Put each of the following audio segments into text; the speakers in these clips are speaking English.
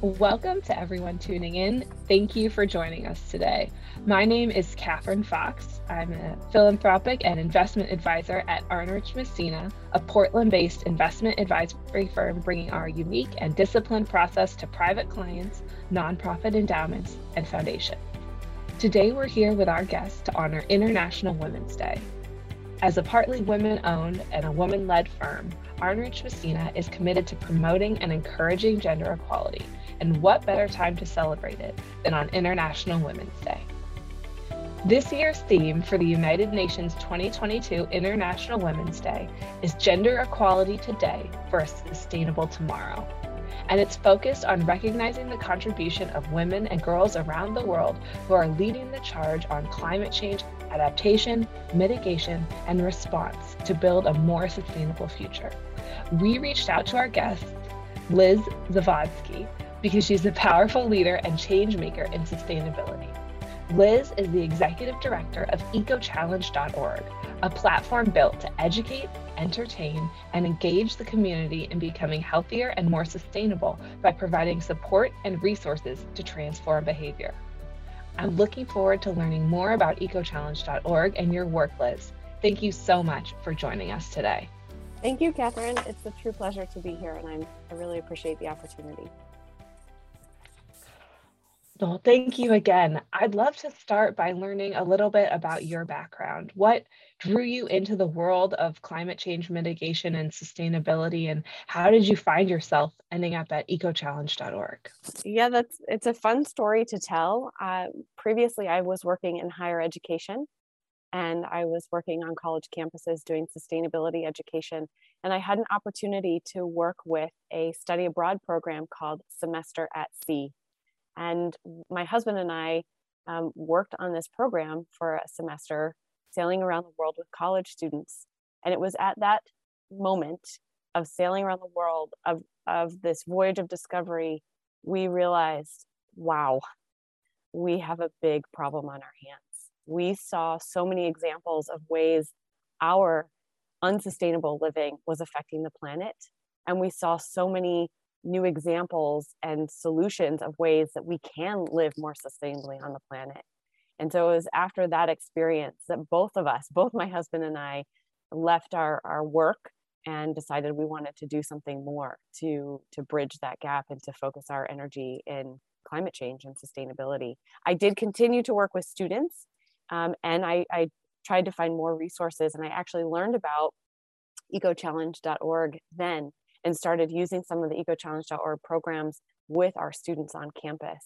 Welcome to everyone tuning in. Thank you for joining us today. My name is Katherine Fox. I'm a philanthropic and investment advisor at Arnerich Massena, a Portland based investment advisory firm bringing our unique and disciplined process to private clients, nonprofit endowments, and foundations. Today, we're here with our guests to honor International Women's Day. As a partly women owned and a woman led firm, Arnerich Massena is committed to promoting and encouraging gender equality. And what better time to celebrate it than on International Women's Day? This year's theme for the United Nations 2022 International Women's Day is Gender Equality Today for a Sustainable Tomorrow and it's focused on recognizing the contribution of women and girls around the world who are leading the charge on climate change adaptation, mitigation, and response to build a more sustainable future. We reached out to our guest, Liz Zavodsky, because she's a powerful leader and change maker in sustainability. Liz is the executive director of ecochallenge.org, a platform built to educate, entertain, and engage the community in becoming healthier and more sustainable by providing support and resources to transform behavior. I'm looking forward to learning more about ecochallenge.org and your work, Liz. Thank you so much for joining us today. Thank you, Katherine. It's a true pleasure to be here, and I'm, I really appreciate the opportunity. Well, thank you again. I'd love to start by learning a little bit about your background. What drew you into the world of climate change mitigation and sustainability, and how did you find yourself ending up at ecochallenge.org? Yeah, that's it's a fun story to tell. Uh, previously, I was working in higher education, and I was working on college campuses doing sustainability education. And I had an opportunity to work with a study abroad program called Semester at Sea and my husband and I um, worked on this program for a semester, sailing around the world with college students. And it was at that moment of sailing around the world, of, of this voyage of discovery, we realized, wow, we have a big problem on our hands. We saw so many examples of ways our unsustainable living was affecting the planet. And we saw so many new examples and solutions of ways that we can live more sustainably on the planet. And so it was after that experience that both of us, both my husband and I, left our, our work and decided we wanted to do something more to, to bridge that gap and to focus our energy in climate change and sustainability. I did continue to work with students um, and I, I tried to find more resources and I actually learned about ecochallenge.org then and started using some of the ecochallenge.org programs with our students on campus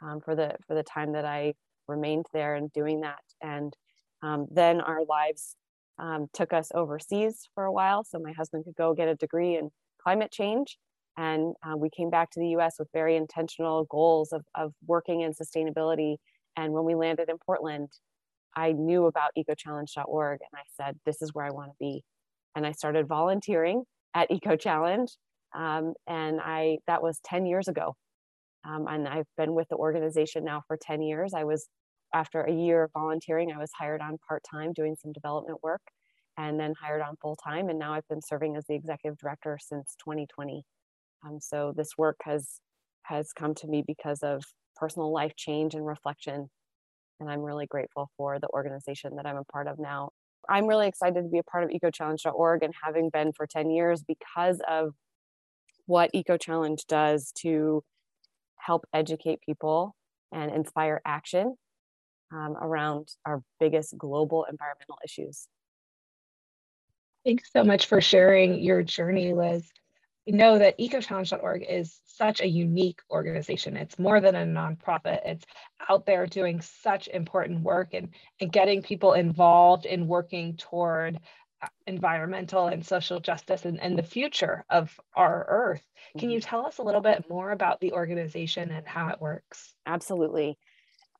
um, for the for the time that I remained there and doing that. And um, then our lives um, took us overseas for a while, so my husband could go get a degree in climate change. And uh, we came back to the U.S. with very intentional goals of of working in sustainability. And when we landed in Portland, I knew about ecochallenge.org, and I said, "This is where I want to be." And I started volunteering at Eco Challenge. Um, and I that was 10 years ago. Um, and I've been with the organization now for 10 years. I was after a year of volunteering, I was hired on part time doing some development work and then hired on full time. And now I've been serving as the executive director since 2020. Um, so this work has has come to me because of personal life change and reflection. And I'm really grateful for the organization that I'm a part of now I'm really excited to be a part of ecochallenge.org and having been for 10 years because of what EcoChallenge does to help educate people and inspire action um, around our biggest global environmental issues. Thanks so much for sharing your journey, Liz know that ecochallenge.org is such a unique organization. It's more than a nonprofit. It's out there doing such important work and, and getting people involved in working toward uh, environmental and social justice and, and the future of our earth. Can you mm-hmm. tell us a little bit more about the organization and how it works? Absolutely.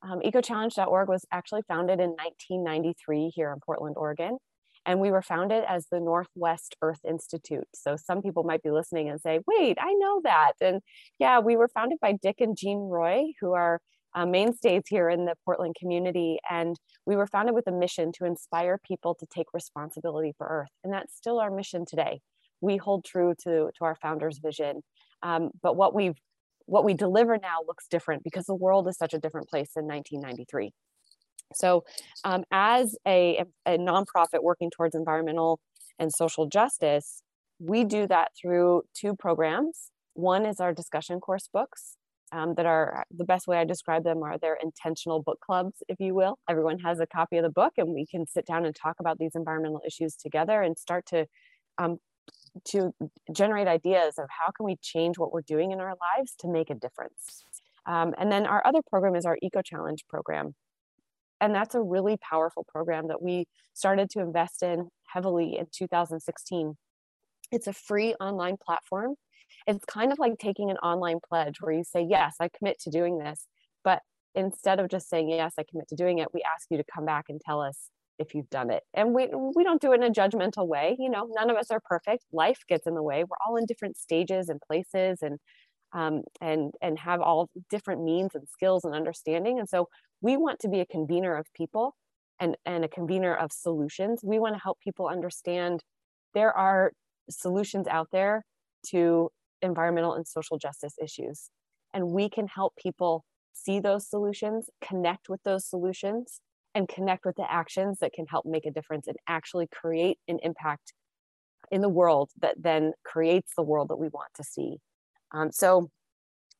Um, ecochallenge.org was actually founded in 1993 here in Portland, Oregon. And we were founded as the Northwest Earth Institute. So some people might be listening and say, wait, I know that. And yeah, we were founded by Dick and Jeanne Roy, who are uh, mainstays here in the Portland community. And we were founded with a mission to inspire people to take responsibility for Earth. And that's still our mission today. We hold true to, to our founder's vision. Um, but what we've what we deliver now looks different because the world is such a different place in 1993. So, um, as a, a nonprofit working towards environmental and social justice, we do that through two programs. One is our discussion course books um, that are the best way I describe them are they're intentional book clubs, if you will. Everyone has a copy of the book, and we can sit down and talk about these environmental issues together and start to um, to generate ideas of how can we change what we're doing in our lives to make a difference. Um, and then our other program is our Eco Challenge program. And that's a really powerful program that we started to invest in heavily in 2016. It's a free online platform. It's kind of like taking an online pledge where you say, Yes, I commit to doing this. But instead of just saying, Yes, I commit to doing it, we ask you to come back and tell us if you've done it. And we we don't do it in a judgmental way. You know, none of us are perfect. Life gets in the way. We're all in different stages and places and um, and and have all different means and skills and understanding. And so we want to be a convener of people and and a convener of solutions. We want to help people understand there are solutions out there to environmental and social justice issues. And we can help people see those solutions, connect with those solutions, and connect with the actions that can help make a difference and actually create an impact in the world that then creates the world that we want to see. Um, so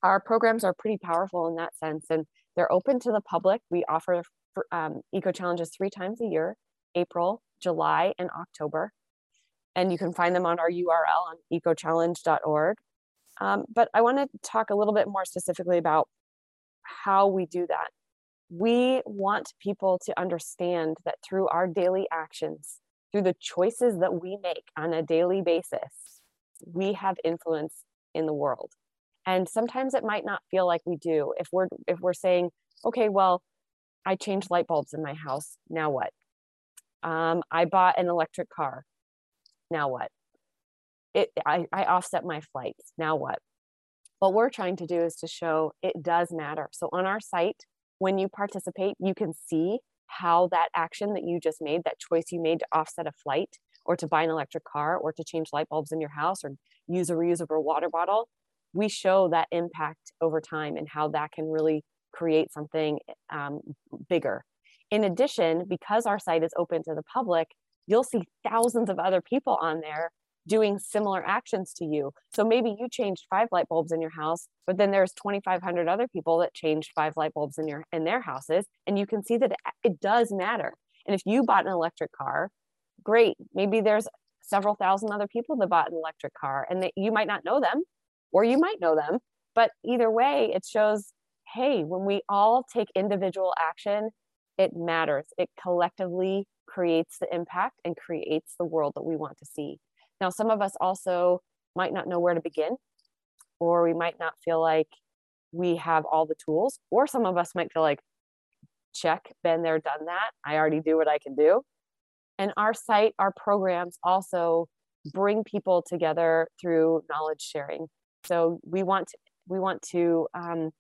our programs are pretty powerful in that sense, and they're open to the public. We offer um, eco challenges three times a year: April, July, and October. And you can find them on our URL on ecochallenge.org. Um, but I want to talk a little bit more specifically about how we do that we want people to understand that through our daily actions, through the choices that we make on a daily basis, we have influence in the world. And sometimes it might not feel like we do. If we're if we're saying, okay, well, I changed light bulbs in my house. Now what? Um, I bought an electric car. Now what? It I, I offset my flights. Now what? What we're trying to do is to show it does matter. So on our site, when you participate, you can see how that action that you just made, that choice you made to offset a flight or to buy an electric car or to change light bulbs in your house or use a reusable water bottle, we show that impact over time and how that can really create something um, bigger. In addition, because our site is open to the public, you'll see thousands of other people on there doing similar actions to you. So maybe you changed five light bulbs in your house, but then there's 2,500 other people that changed five light bulbs in your in their houses, and you can see that it does matter. And if you bought an electric car, great. Maybe there's several thousand other people that bought an electric car, and that you might not know them, or you might know them. But either way, it shows, hey, when we all take individual action, it matters. It collectively creates the impact and creates the world that we want to see. Now, some of us also might not know where to begin, or we might not feel like we have all the tools, or some of us might feel like, check, been there, done that. I already do what I can do. And our site, our programs also bring people together through knowledge sharing. So we want to, we want to um,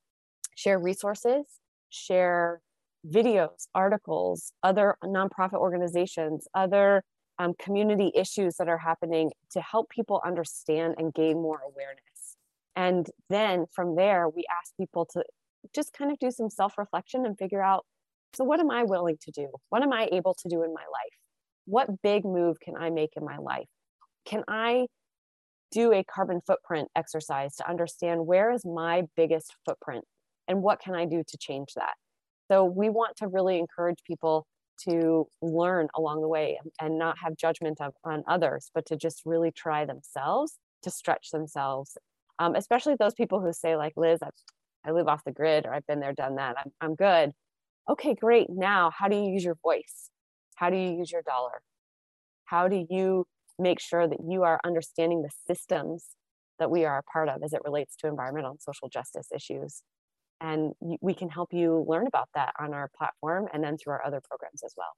share resources, share videos, articles, other nonprofit organizations, other um, community issues that are happening to help people understand and gain more awareness. And then from there, we ask people to just kind of do some self reflection and figure out so, what am I willing to do? What am I able to do in my life? What big move can I make in my life? Can I do a carbon footprint exercise to understand where is my biggest footprint and what can I do to change that? So, we want to really encourage people to learn along the way and not have judgment of, on others, but to just really try themselves to stretch themselves. Um, especially those people who say, like Liz, I, I live off the grid or I've been there, done that. I'm, I'm good. Okay, great. Now, how do you use your voice? How do you use your dollar? How do you make sure that you are understanding the systems that we are a part of as it relates to environmental and social justice issues? and we can help you learn about that on our platform and then through our other programs as well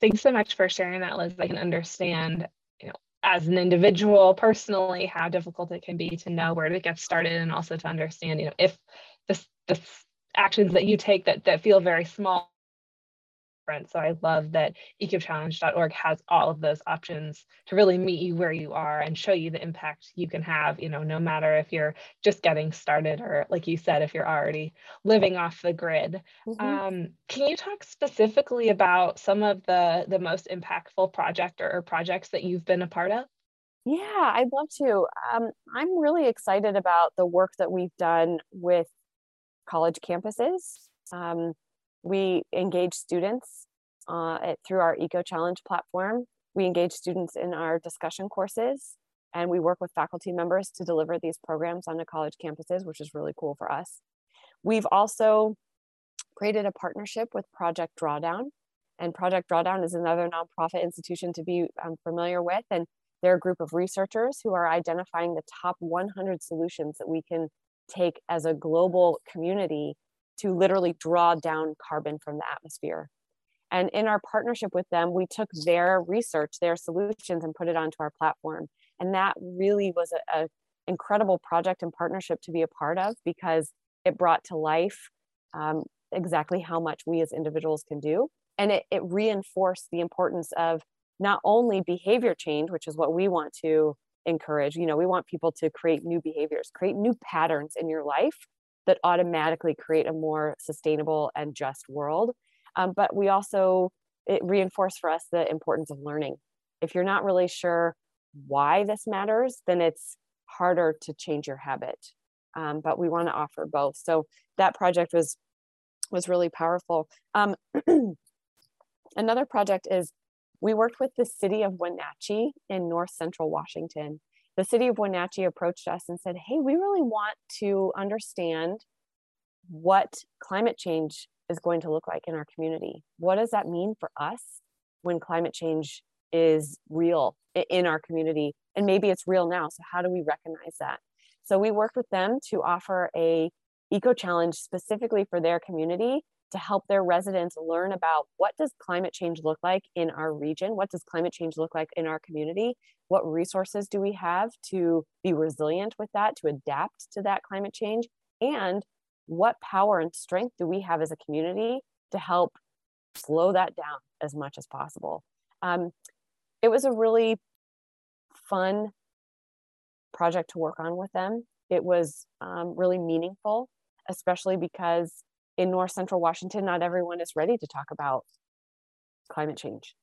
thanks so much for sharing that liz i can understand you know as an individual personally how difficult it can be to know where to get started and also to understand you know if the, the actions that you take that that feel very small different. So I love that ecochallenge.org has all of those options to really meet you where you are and show you the impact you can have, you know, no matter if you're just getting started or like you said, if you're already living off the grid. Mm-hmm. Um, can you talk specifically about some of the, the most impactful project or, or projects that you've been a part of? Yeah, I'd love to. Um, I'm really excited about the work that we've done with college campuses. Um, we engage students uh, at, through our Eco Challenge platform. We engage students in our discussion courses, and we work with faculty members to deliver these programs on the college campuses, which is really cool for us. We've also created a partnership with Project Drawdown, and Project Drawdown is another nonprofit institution to be um, familiar with. And they're a group of researchers who are identifying the top 100 solutions that we can take as a global community to literally draw down carbon from the atmosphere. And in our partnership with them, we took their research, their solutions, and put it onto our platform. And that really was an incredible project and partnership to be a part of because it brought to life um, exactly how much we as individuals can do. And it, it reinforced the importance of not only behavior change, which is what we want to encourage, you know, we want people to create new behaviors, create new patterns in your life that automatically create a more sustainable and just world. Um, but we also, it reinforced for us the importance of learning. If you're not really sure why this matters, then it's harder to change your habit. Um, but we want to offer both. So that project was was really powerful. Um, another project is we worked with the city of Wenatchee in north central Washington. The city of Wenatchee approached us and said, Hey, we really want to understand what climate change is going to look like in our community. What does that mean for us when climate change is real in our community? And maybe it's real now. So, how do we recognize that? So, we worked with them to offer a eco challenge specifically for their community to help their residents learn about what does climate change look like in our region? What does climate change look like in our community? What resources do we have to be resilient with that to adapt to that climate change? And what power and strength do we have as a community to help slow that down as much as possible? Um, it was a really fun project to work on with them. It was um, really meaningful especially because in north central Washington, not everyone is ready to talk about climate change.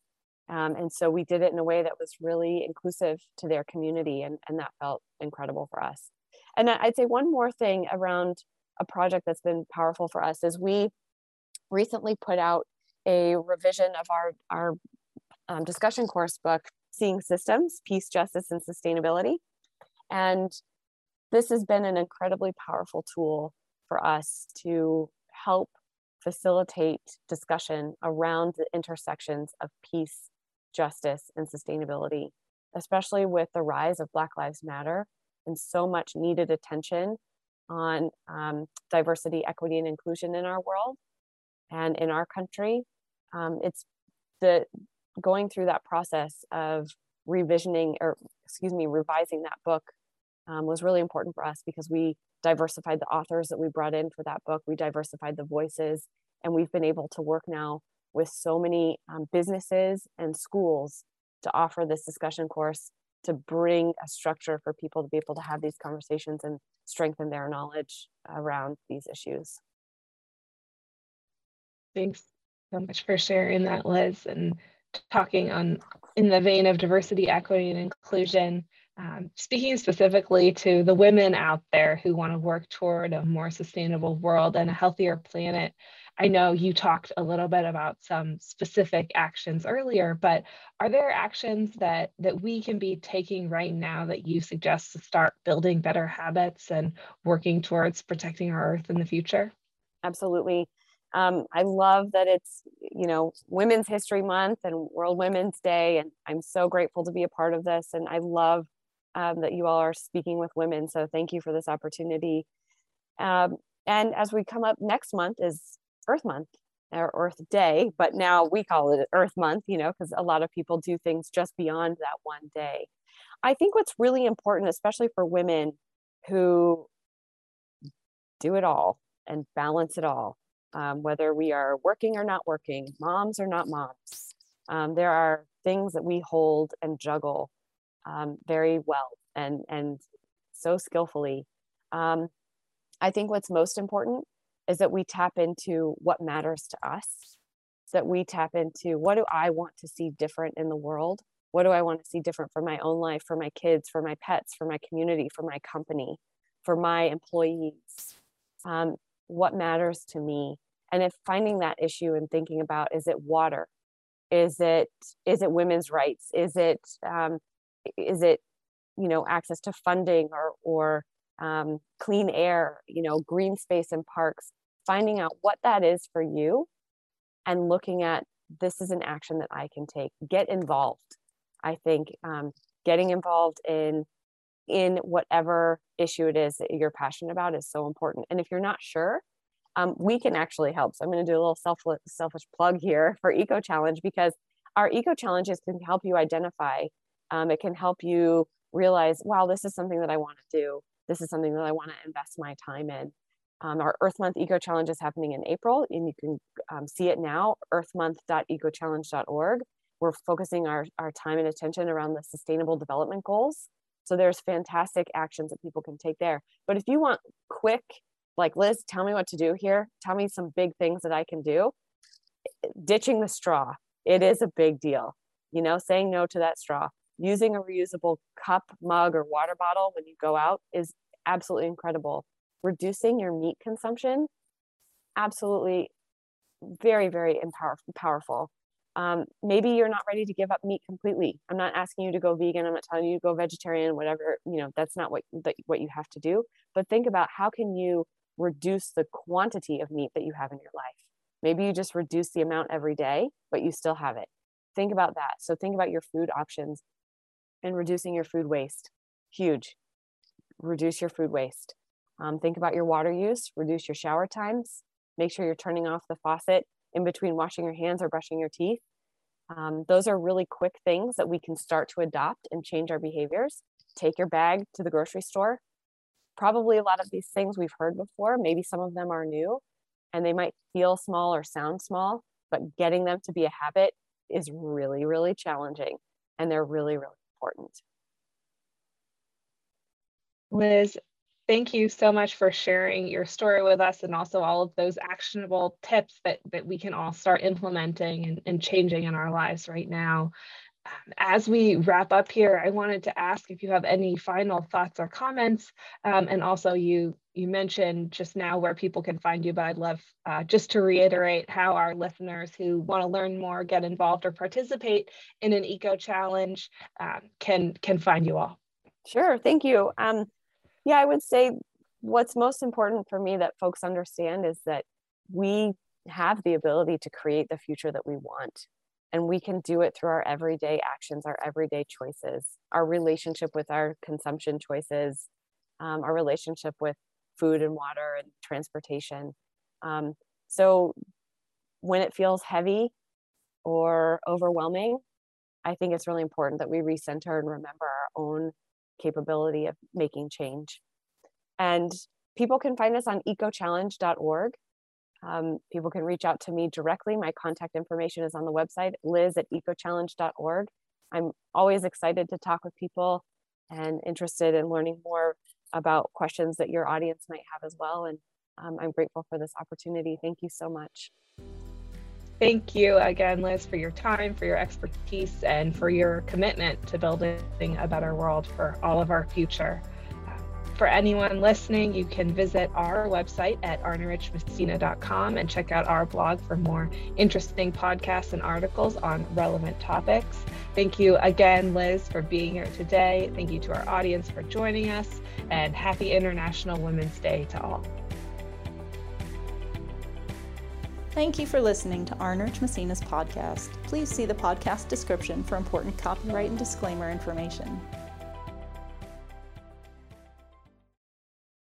Um, and so we did it in a way that was really inclusive to their community, and, and that felt incredible for us. And I'd say one more thing around a project that's been powerful for us is we recently put out a revision of our, our um, discussion course book, Seeing Systems, Peace, Justice, and Sustainability. And this has been an incredibly powerful tool for us to help facilitate discussion around the intersections of peace, justice, and sustainability, especially with the rise of Black Lives Matter and so much needed attention on um, diversity, equity, and inclusion in our world and in our country. Um, it's the going through that process of revisioning or excuse me revising that book um, was really important for us because we diversified the authors that we brought in for that book. We diversified the voices, and we've been able to work now with so many um, businesses and schools to offer this discussion course to bring a structure for people to be able to have these conversations and strengthen their knowledge around these issues. Thanks so much for sharing that, Liz, and talking on in the vein of diversity, equity, and inclusion. Um, speaking specifically to the women out there who want to work toward a more sustainable world and a healthier planet, I know you talked a little bit about some specific actions earlier, but are there actions that that we can be taking right now that you suggest to start building better habits and working towards protecting our earth in the future? Absolutely. Um, I love that it's you know Women's History Month and World Women's Day, and I'm so grateful to be a part of this. And I love um, that you all are speaking with women. So thank you for this opportunity. Um, and as we come up next month is Earth Month or Earth Day, but now we call it Earth Month, you know, because a lot of people do things just beyond that one day. I think what's really important, especially for women who do it all and balance it all, um, whether we are working or not working, moms or not moms. Um, there are things that we hold and juggle um, very well and, and so skillfully. Um, I think what's most important is that we tap into what matters to us, that we tap into what do I want to see different in the world? What do I want to see different for my own life, for my kids, for my pets, for my community, for my company, for my employees? Um, what matters to me? And if finding that issue and thinking about is it water? Is it is it women's rights? Is it um, is it you know access to funding or or um, clean air, you know, green space and parks, finding out what that is for you and looking at this is an action that I can take. Get involved. I think um, getting involved in in whatever issue it is that you're passionate about is so important. And if you're not sure, um, we can actually help. So I'm going to do a little self selfish plug here for Eco Challenge because our Eco Challenges can help you identify. Um, it can help you realize, wow, this is something that I want to do. This is something that I want to invest my time in. Um, our Earth Month Eco Challenge is happening in April, and you can um, see it now, earthmonth.ecochallenge.org. We're focusing our, our time and attention around the Sustainable Development Goals. So there's fantastic actions that people can take there. But if you want quick, like Liz, tell me what to do here, tell me some big things that I can do, ditching the straw, it is a big deal. You know, saying no to that straw, using a reusable cup, mug, or water bottle when you go out is absolutely incredible. Reducing your meat consumption, absolutely very, very empower- powerful. Um, maybe you're not ready to give up meat completely. I'm not asking you to go vegan. I'm not telling you to go vegetarian, whatever, you know, that's not what, that, what you have to do. But think about how can you reduce the quantity of meat that you have in your life? Maybe you just reduce the amount every day, but you still have it. Think about that. So think about your food options and reducing your food waste. Huge. Reduce your food waste. Um, think about your water use, reduce your shower times, make sure you're turning off the faucet in between washing your hands or brushing your teeth. Um, those are really quick things that we can start to adopt and change our behaviors. Take your bag to the grocery store. Probably a lot of these things we've heard before. Maybe some of them are new and they might feel small or sound small, but getting them to be a habit is really, really challenging and they're really, really important. Liz, thank you so much for sharing your story with us and also all of those actionable tips that, that we can all start implementing and, and changing in our lives right now. As we wrap up here, I wanted to ask if you have any final thoughts or comments. Um, and also, you you mentioned just now where people can find you, but I'd love uh, just to reiterate how our listeners who want to learn more, get involved, or participate in an eco challenge um, can can find you all. Sure, thank you. Um, yeah, I would say what's most important for me that folks understand is that we have the ability to create the future that we want. And we can do it through our everyday actions, our everyday choices, our relationship with our consumption choices, um, our relationship with food and water and transportation. Um, so when it feels heavy or overwhelming, I think it's really important that we recenter and remember our own capability of making change. And people can find us on ecochallenge.org. Um, people can reach out to me directly. My contact information is on the website, liz at ecochallenge.org. I'm always excited to talk with people and interested in learning more about questions that your audience might have as well. And um, I'm grateful for this opportunity. Thank you so much. Thank you again, Liz, for your time, for your expertise, and for your commitment to building a better world for all of our future. For anyone listening, you can visit our website at arnerichmassena.com and check out our blog for more interesting podcasts and articles on relevant topics. Thank you again, Liz, for being here today. Thank you to our audience for joining us, and happy International Women's Day to all. Thank you for listening to Arnerich Massena's podcast. Please see the podcast description for important copyright and disclaimer information.